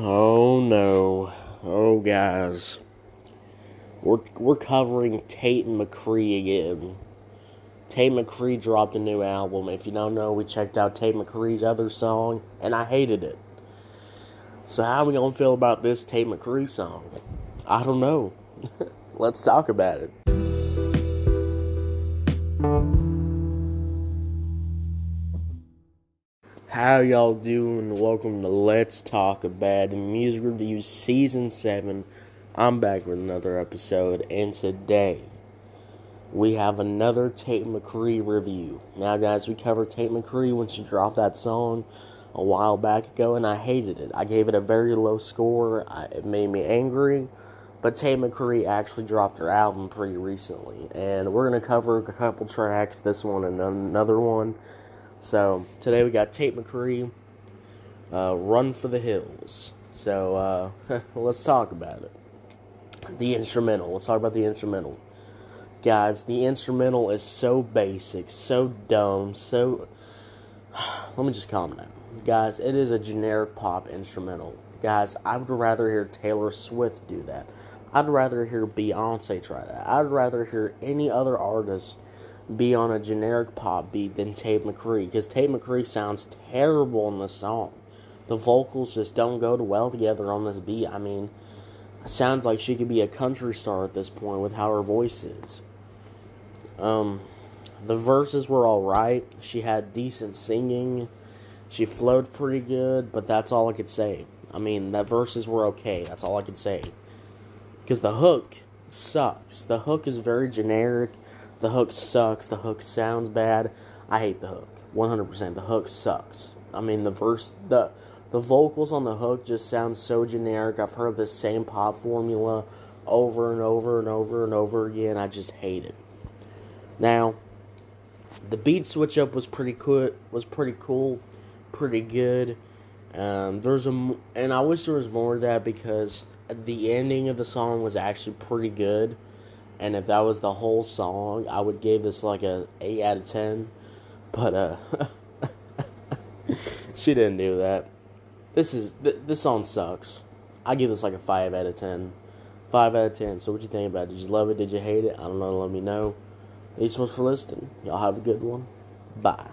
Oh no. Oh guys. We're we're covering Tate and McCree again. Tate McCree dropped a new album. If you don't know, we checked out Tate McCree's other song and I hated it. So how are we gonna feel about this Tate McCree song? I don't know. Let's talk about it. How y'all doing? Welcome to Let's Talk About Music Review Season 7. I'm back with another episode, and today we have another Tate McCree review. Now, guys, we covered Tate McCree when she dropped that song a while back ago, and I hated it. I gave it a very low score, it made me angry. But Tate McCree actually dropped her album pretty recently, and we're going to cover a couple tracks, this one and another one. So today we got Tate McCree, uh, Run for the Hills. So uh, let's talk about it. The instrumental. Let's talk about the instrumental. Guys, the instrumental is so basic, so dumb, so. Let me just calm down. Guys, it is a generic pop instrumental. Guys, I would rather hear Taylor Swift do that. I'd rather hear Beyonce try that. I'd rather hear any other artist be on a generic pop beat than Tate McCree because Tate McCree sounds terrible in the song. The vocals just don't go well together on this beat. I mean, sounds like she could be a country star at this point with how her voice is. Um, the verses were all right. She had decent singing. She flowed pretty good, but that's all I could say. I mean, the verses were okay. That's all I could say. Because the hook sucks. The hook is very generic. The hook sucks. The hook sounds bad. I hate the hook. 100%. The hook sucks. I mean, the verse, the the vocals on the hook just sound so generic. I've heard the same pop formula over and over and over and over again. I just hate it. Now, the beat switch up was pretty cool. Was pretty cool, pretty good. Um, there's a, and I wish there was more of that because the ending of the song was actually pretty good and if that was the whole song, I would give this like a eight out of ten. But uh, she didn't do that. This is th- this song sucks. I give this like a five out of ten. Five out of ten. So what you think about it? Did you love it? Did you hate it? I don't know. Let me know. Thanks so much for listening. Y'all have a good one. Bye.